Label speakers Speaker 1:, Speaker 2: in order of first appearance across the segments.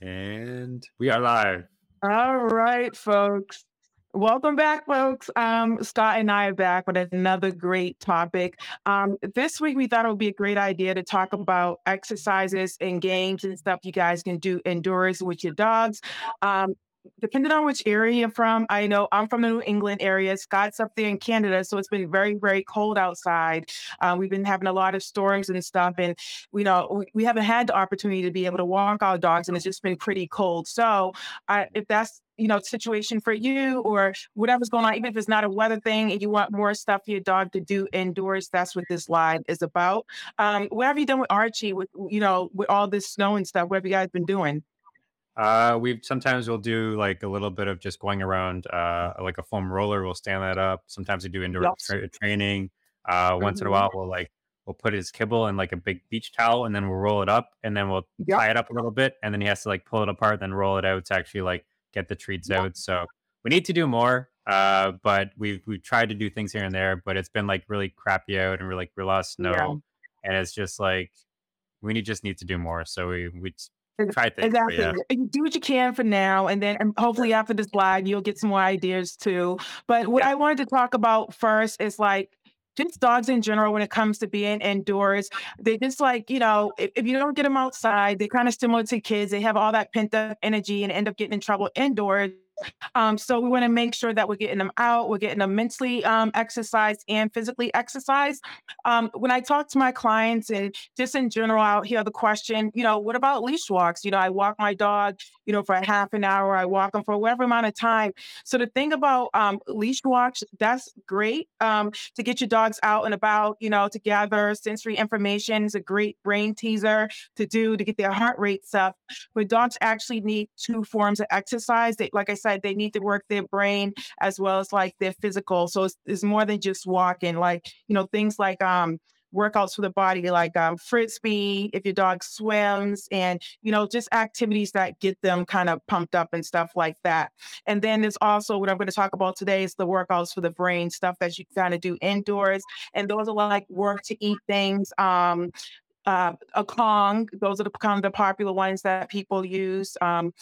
Speaker 1: And we are live.
Speaker 2: All right, folks. Welcome back, folks. Um, Scott and I are back with another great topic. Um, this week, we thought it would be a great idea to talk about exercises and games and stuff you guys can do indoors with your dogs. Um, depending on which area you're from, I know I'm from the New England area. Scott's up there in Canada, so it's been very, very cold outside. Uh, we've been having a lot of storms and stuff, and you know we, we, haven't had the opportunity to be able to walk our dogs, and it's just been pretty cold. So, uh, if that's you know situation for you or whatever's going on, even if it's not a weather thing, and you want more stuff for your dog to do indoors, that's what this live is about. Um, what have you done with Archie? With you know with all this snow and stuff, what have you guys been doing?
Speaker 1: Uh, we sometimes we'll do like a little bit of just going around, uh, like a foam roller. We'll stand that up. Sometimes we do indoor yep. tra- training. Uh, mm-hmm. once in a mm-hmm. while, we'll like we'll put his kibble in like a big beach towel, and then we'll roll it up, and then we'll yep. tie it up a little bit, and then he has to like pull it apart, then roll it out to actually like get the treats yep. out. So we need to do more. Uh, but we've we've tried to do things here and there, but it's been like really crappy out and we're like we're lost snow, yeah. and it's just like we need just need to do more. So we we
Speaker 2: Exactly.
Speaker 1: Yeah.
Speaker 2: Do what you can for now, and then hopefully after this live, you'll get some more ideas too. But what yeah. I wanted to talk about first is like just dogs in general when it comes to being indoors. They just like, you know, if, if you don't get them outside, they're kind of similar to kids. They have all that pent up energy and end up getting in trouble indoors. Um, so we want to make sure that we're getting them out, we're getting them mentally um, exercised and physically exercised. Um, when I talk to my clients and just in general out hear the question, you know, what about leash walks? You know, I walk my dog, you know, for a half an hour, I walk them for whatever amount of time. So the thing about um, leash walks, that's great um, to get your dogs out and about, you know, to gather sensory information. It's a great brain teaser to do to get their heart rate up. But dogs actually need two forms of exercise. They, like I said, they need to work their brain as well as like their physical. So it's, it's more than just walking, like, you know, things like um, workouts for the body, like um, frisbee, if your dog swims, and you know, just activities that get them kind of pumped up and stuff like that. And then there's also what I'm going to talk about today is the workouts for the brain, stuff that you kind of do indoors, and those are like work to eat things. Um, uh, a Kong, those are the kind of the popular ones that people use. Um,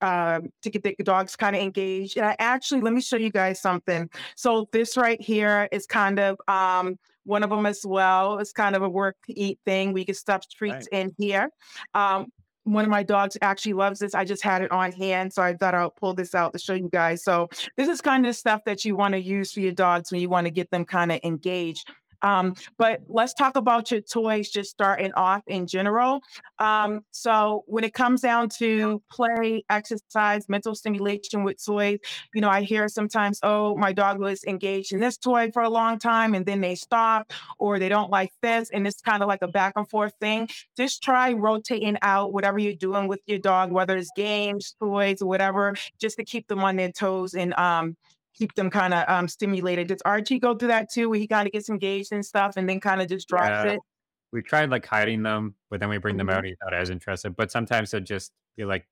Speaker 2: um, to get the dogs kind of engaged. And I actually, let me show you guys something. So this right here is kind of um, one of them as well. It's kind of a work to eat thing. We can stuff treats right. in here. Um, one of my dogs actually loves this. I just had it on hand, so I thought I'll pull this out to show you guys. So this is kind of stuff that you want to use for your dogs when you want to get them kind of engaged. Um, but let's talk about your toys just starting off in general. Um, so when it comes down to play, exercise, mental stimulation with toys, you know, I hear sometimes, oh, my dog was engaged in this toy for a long time and then they stop or they don't like this. And it's kind of like a back and forth thing. Just try rotating out whatever you're doing with your dog, whether it's games, toys, or whatever, just to keep them on their toes and um, keep them kind of um, stimulated. Does Archie go through that too, where he kind of gets engaged and stuff, and then kind of just drops yeah. it?
Speaker 1: We tried like hiding them, but then we bring mm-hmm. them out. He's not as interested. But sometimes he'll just be like,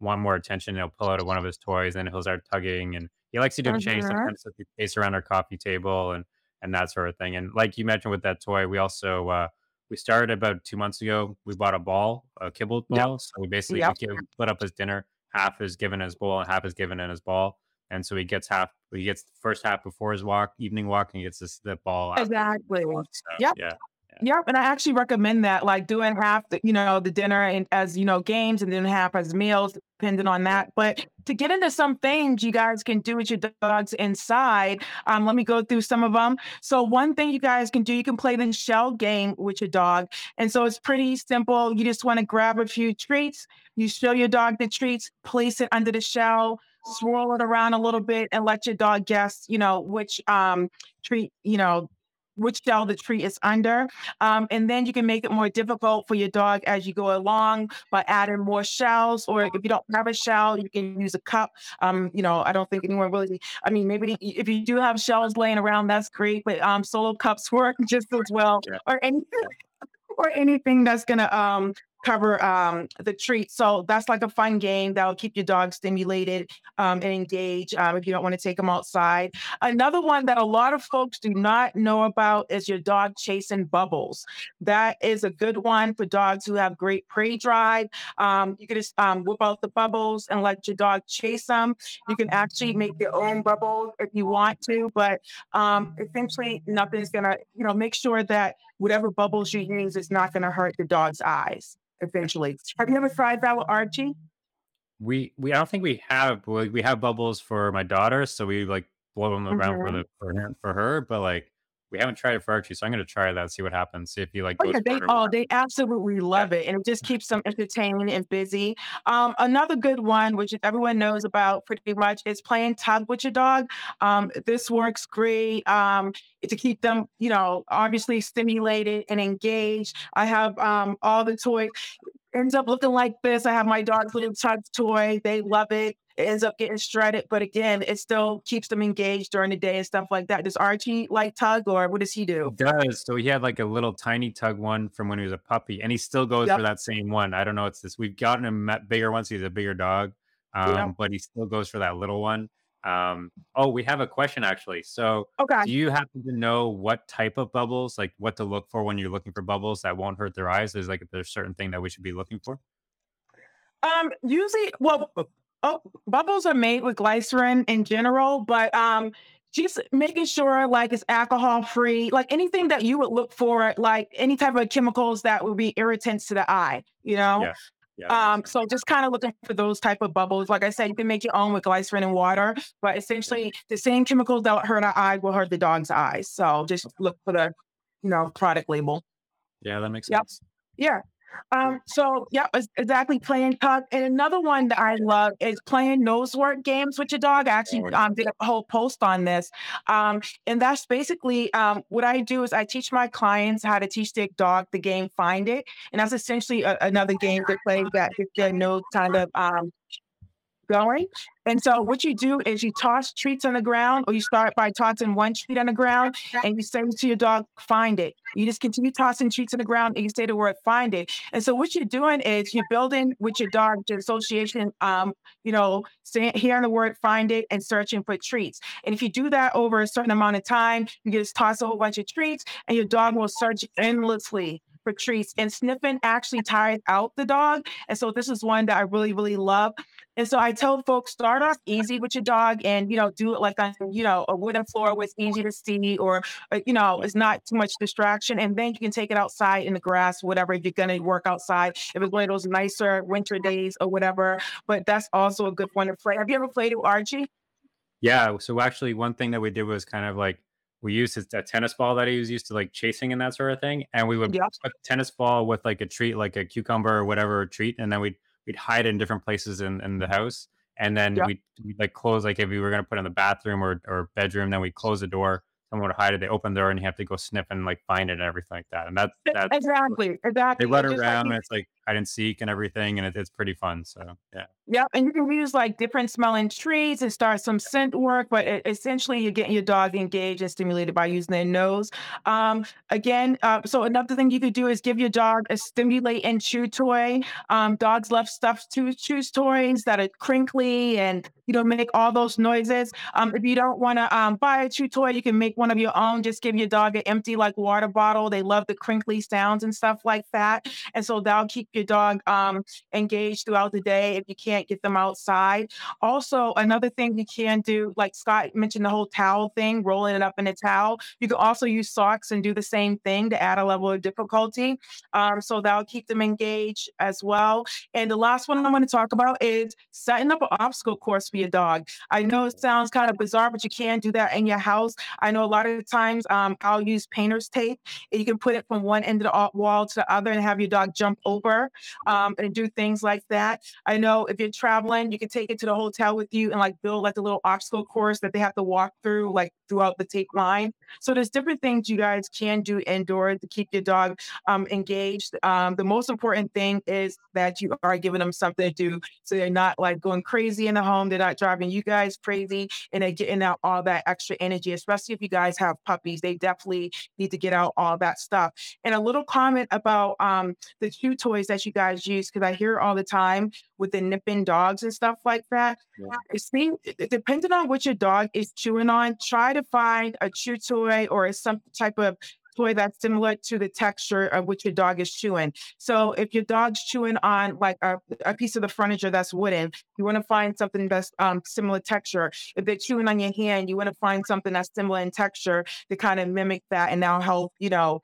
Speaker 1: want more attention. He'll pull out of one of his toys and he'll start tugging. And he likes to do a change. Uh-huh. Sometimes he pace around our coffee table and and that sort of thing. And like you mentioned with that toy, we also uh, we started about two months ago. We bought a ball, a kibble ball. Yep. So we basically yep. we give, split up his dinner. Half is given his bowl and half is given in his ball and so he gets half. He gets the first half before his walk, evening walk, and he gets this the ball.
Speaker 2: Exactly. So, yep. Yeah. Yep, and I actually recommend that, like doing half, the, you know, the dinner and as you know games, and then half as meals, depending on that. But to get into some things you guys can do with your dogs inside, um, let me go through some of them. So one thing you guys can do, you can play the shell game with your dog, and so it's pretty simple. You just want to grab a few treats, you show your dog the treats, place it under the shell swirl it around a little bit and let your dog guess, you know, which um, treat, you know, which shell the tree is under. Um, and then you can make it more difficult for your dog as you go along by adding more shells. Or if you don't have a shell, you can use a cup. Um, you know, I don't think anyone really, I mean, maybe if you do have shells laying around, that's great. But um, solo cups work just as well. Yeah. Or anything. Or anything that's gonna um cover um, the treat. So that's like a fun game that'll keep your dog stimulated um, and engaged um, if you don't want to take them outside. Another one that a lot of folks do not know about is your dog chasing bubbles. That is a good one for dogs who have great prey drive. Um, you can just um, whip out the bubbles and let your dog chase them. You can actually make your own bubbles if you want to, but um, essentially nothing's gonna, you know, make sure that whatever bubbles you use is not gonna hurt the dog's eyes. Eventually, have you ever tried that with Archie?
Speaker 1: We we I don't think we have we, we have bubbles for my daughter, so we like blow them around for
Speaker 2: Mhm.
Speaker 1: the for her, for her, but like we haven't tried it for Archie, so I'm gonna try that, see what happens, see if he like
Speaker 2: Oh yeah, they oh they absolutely love it, and it just keeps them entertained and busy. Um, another good one, which everyone knows about pretty much, is playing tug with your dog. Um, this works great um, to keep them, you know, obviously stimulated and engaged. I have um, all the toys ends up looking like this. I have my dog's little tug toy. They love it. It ends up getting shredded, but again, it still keeps them engaged during the day and stuff like that. Does Archie like tug, or what does he do?
Speaker 1: He
Speaker 2: do?
Speaker 1: does. So he had like a little tiny tug one from when he was a puppy, and he still goes for that same one. I don't know. It's this. We've gotten him bigger ones. He's a bigger dog,
Speaker 2: yep.
Speaker 1: um, but he still goes for that little one. Um, oh, we have a question actually. So,
Speaker 2: Okay.
Speaker 1: do you happen to know what type of bubbles, like what to look for when you're looking for bubbles that won't hurt their eyes? Is like there's certain thing that we should be looking for.
Speaker 2: Um, usually, well, uh, oh, bubbles are made with glycerin in general, but um, just making sure like it's alcohol free, like anything that you would look for, like any type of chemicals that would be irritants to the eye, you know.
Speaker 1: Yeah, yeah,
Speaker 2: Um, so just kind of looking for those type of bubbles. Like I said, you can make your own with glycerin and water, but essentially the same chemicals that hurt our eye will hurt the dog's eyes. So just look for the, you know, product label.
Speaker 1: yeah, that makes
Speaker 2: Yep.
Speaker 1: sense.
Speaker 2: Yeah. Um, so yeah, exactly playing tug. And another one that I love is playing nose work games with your dog. I actually
Speaker 1: Oh,
Speaker 2: um, did a whole post on this. Um, and that's basically um, what I do is I teach my clients how to teach their dog the game Find It. And that's essentially a, another game they play that gets their nose kind of um, going. And so what you do is you toss treats on the ground, or you start by tossing one treat on the ground, and you say to your dog, "Find it." You just continue tossing treats on the ground, and you say the word "find it." And so what you're doing is you're building with your dog the association. Um, you know, saying hearing the word "find it" and searching for treats. And if you do that over a certain amount of time, you just toss a whole bunch of treats, and your dog will search endlessly treats. And sniffing actually tires out the dog. And so this is one that I really, really love. And so I tell folks start off easy with your dog and you know do it like on you know a wooden floor where it's easy to see or uh, you know it's not too much distraction and then you can take it outside in the grass whatever if you're going to work outside if it's one of those nicer winter days or whatever but that's also a good one to play have you ever played with Archie
Speaker 1: Yeah. So actually, one thing that we did was kind of like we used his, a tennis ball that he was used to like chasing and that sort of thing, and we would
Speaker 2: yep
Speaker 1: put tennis ball with like a treat, like a cucumber or whatever treat, and then we'd we'd hide it in different places in, in the house, and then
Speaker 2: yep
Speaker 1: we'd, we'd like close like if we were gonna put it in the bathroom or or bedroom, then we'd close the door. Someone would hide it. They open the door and you have to go sniff and like find it and everything like that. And that's that's
Speaker 2: exactly exactly.
Speaker 1: they
Speaker 2: run just like
Speaker 1: around and it's like hide and seek and everything, and it, it's pretty fun. So yeah.
Speaker 2: Yep, and you can use like different smelling trees and start some scent work, but e- essentially you're getting your dog engaged and stimulated by using their nose. Um, again, uh, so another thing you could do is give your dog a stimulate and chew toy. Um, dogs love stuffed chew chew toys that are crinkly and you know make all those noises. Um, if you don't want to um, buy a chew toy, you can make one of your own. Just give your dog an empty like water bottle. They love the crinkly sounds and stuff like that, and so that'll keep your dog um, engaged throughout the day if you can't get them outside. Also, another thing you can do, like Scott mentioned the whole towel thing, rolling it up in a towel. You can also use socks and do the same thing to add a level of difficulty. Um, so that'll keep them engaged as well. And the last one I'm going to talk about is setting up an obstacle course for your dog. I know it sounds kind of bizarre, but you can do that in your house. I know a lot of times um, I'll use painter's tape and you can put it from one end of the wall to the other and have your dog jump over um, and do things like that. I know if you're traveling, you can take it to the hotel with you and like build like a little obstacle course that they have to walk through like throughout the tape line. So there's different things you guys can do indoors to keep your dog um, engaged. Um, the most important thing is that you are giving them something to do so they're not like going crazy in the home. They're not driving you guys crazy and they're getting out all that extra energy, especially if you guys have puppies. They definitely need to get out all that stuff. And a little comment about um, the chew toys that you guys use? Because I hear all the time with the nipping dogs and stuff like that.
Speaker 1: Yeah.
Speaker 2: Seems depending on what your dog is chewing on, try to find a chew toy or some type of toy that's similar to the texture of what your dog is chewing. So if your dog's chewing on like a, a piece of the furniture that's wooden, you want to find something that's um, similar texture. If they're chewing on your hand, you want to find something that's similar in texture to kind of mimic that and now help, you know,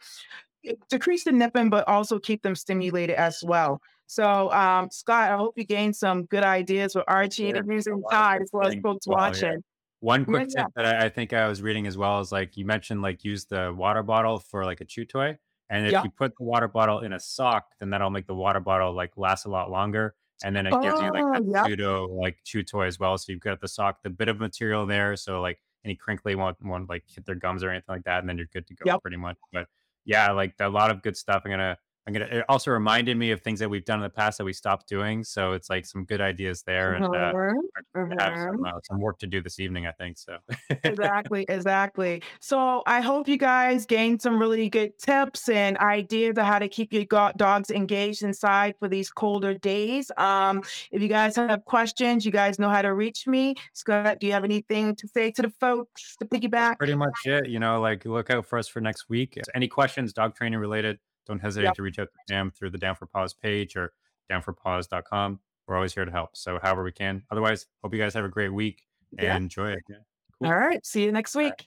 Speaker 2: decrease the nipping, but also keep them stimulated as well. So, um, Scott, I hope you gained some good ideas with Archie and using
Speaker 1: A
Speaker 2: Tide as well as folks
Speaker 1: well, yeah.
Speaker 2: watching.
Speaker 1: One quick
Speaker 2: yeah.
Speaker 1: tip that I, I think I was reading as well is like you mentioned, like use the water bottle for like a chew toy. And if
Speaker 2: Yeah.
Speaker 1: you put the water bottle in a sock, then that'll make the water bottle like last a lot longer. And then it gives you like
Speaker 2: a
Speaker 1: that
Speaker 2: yep.
Speaker 1: pseudo like chew toy as well. So you've got the sock, the bit of material there. So like any crinkly won't, won't like hit their gums or anything like that. And then you're good to go
Speaker 2: Yep.
Speaker 1: pretty much. But yeah, like a lot of good stuff. I'm gonna I'm gonna it also reminded me of things that we've done in the past that we stopped doing. So it's like some good ideas there and uh
Speaker 2: Mhm,
Speaker 1: have some uh, some work to do this evening, I think. So
Speaker 2: Exactly, exactly. So I hope you guys gained some really good tips and ideas of how to keep your dogs engaged inside for these colder days. Um, if you guys have questions, you guys know how to reach me. Scott, do you have anything to say to the folks to
Speaker 1: that's
Speaker 2: piggyback?
Speaker 1: pretty much it. You know, like look out for us for next week. Any questions, dog training related, don't hesitate
Speaker 2: Yep.
Speaker 1: to reach out to Sam through the Down for Paws page or downforpaws.com. We're always here to help. So however we can. Otherwise, hope you guys have a great week
Speaker 2: Yeah.
Speaker 1: and enjoy it. Yeah. Cool.
Speaker 2: All right. See you next week.